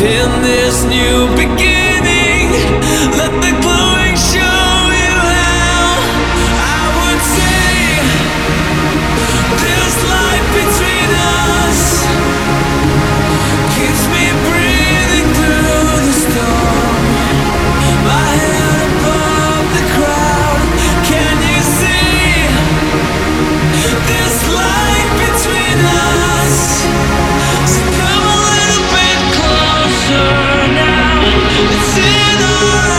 in this new beginning. Let the glow. It's in our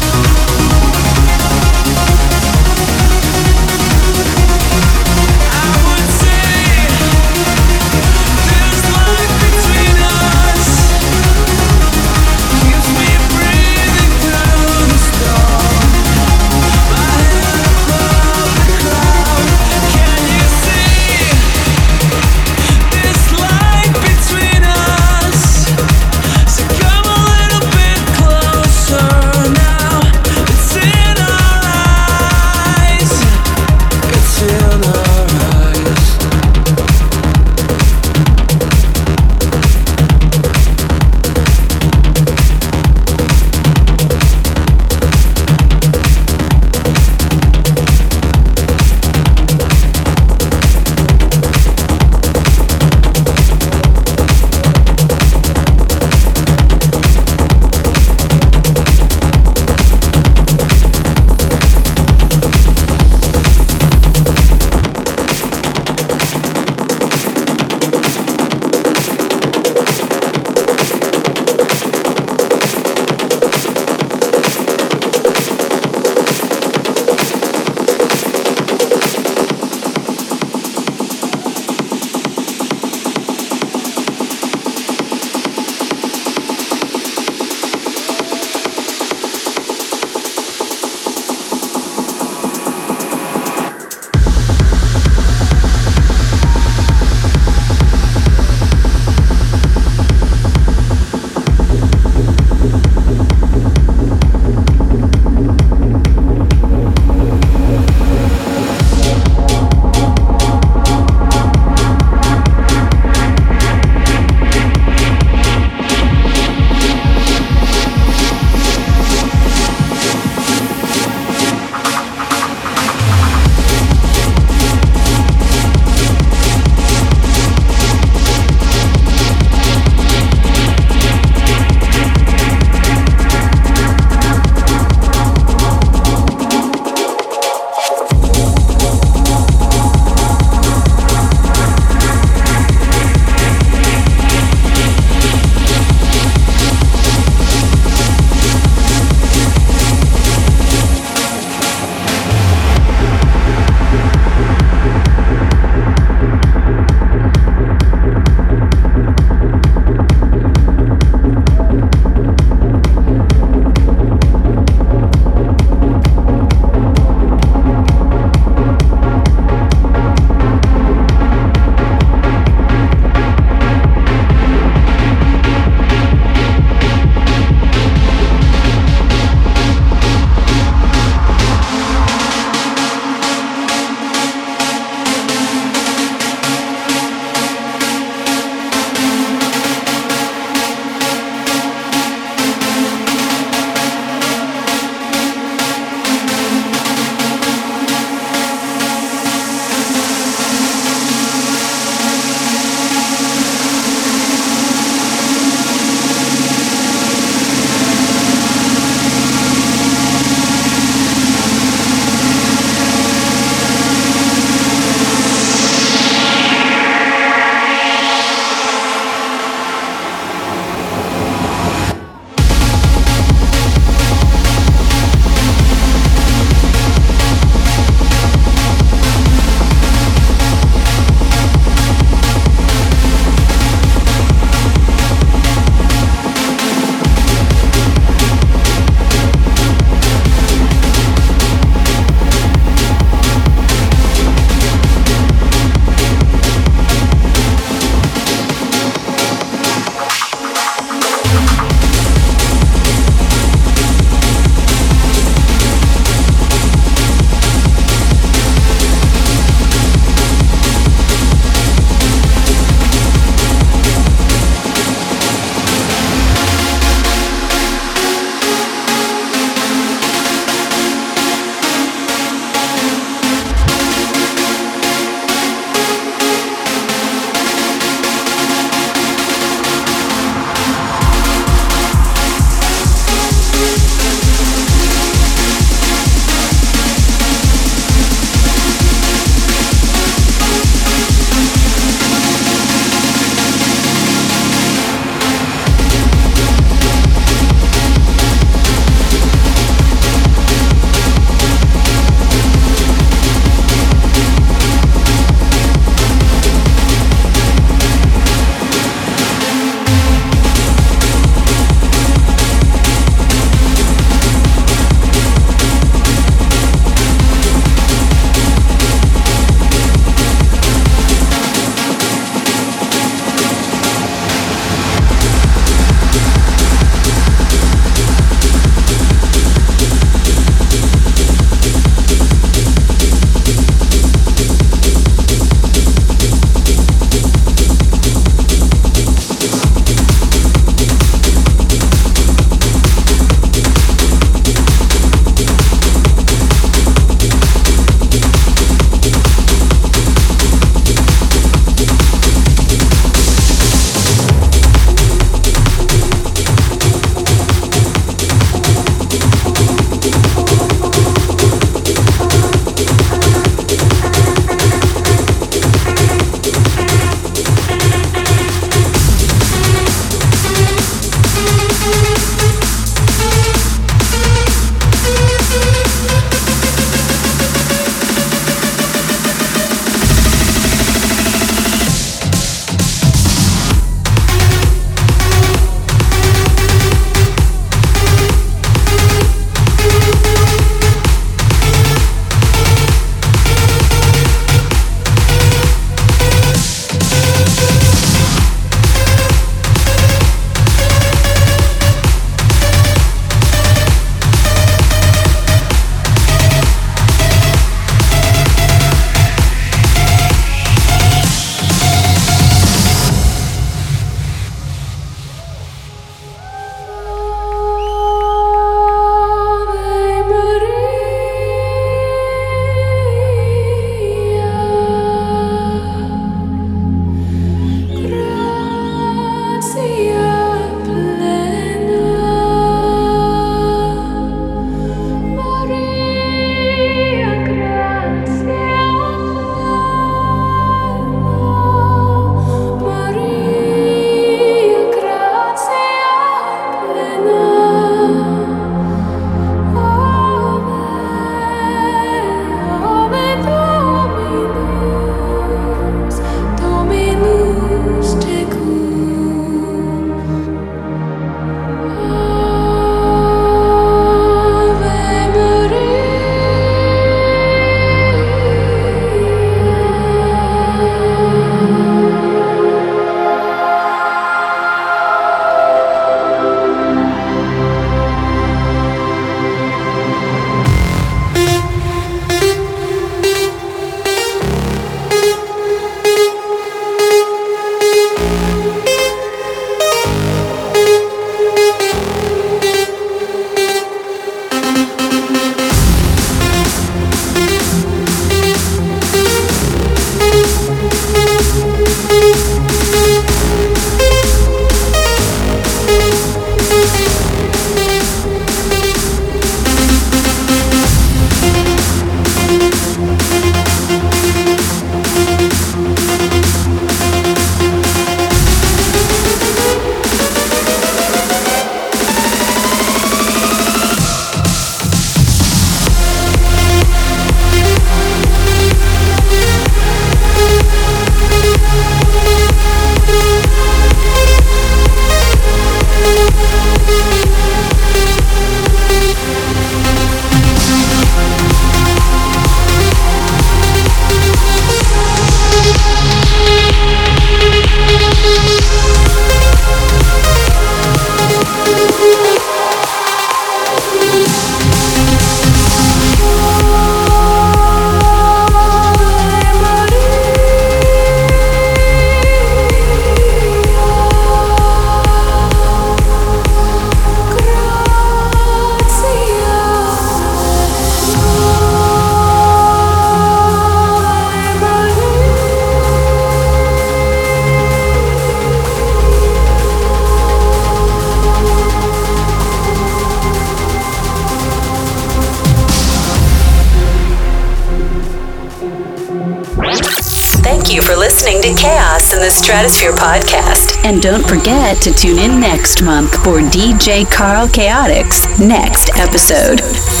Stratosphere podcast. And don't forget to tune in next month for DJ Carl Chaotics' next episode.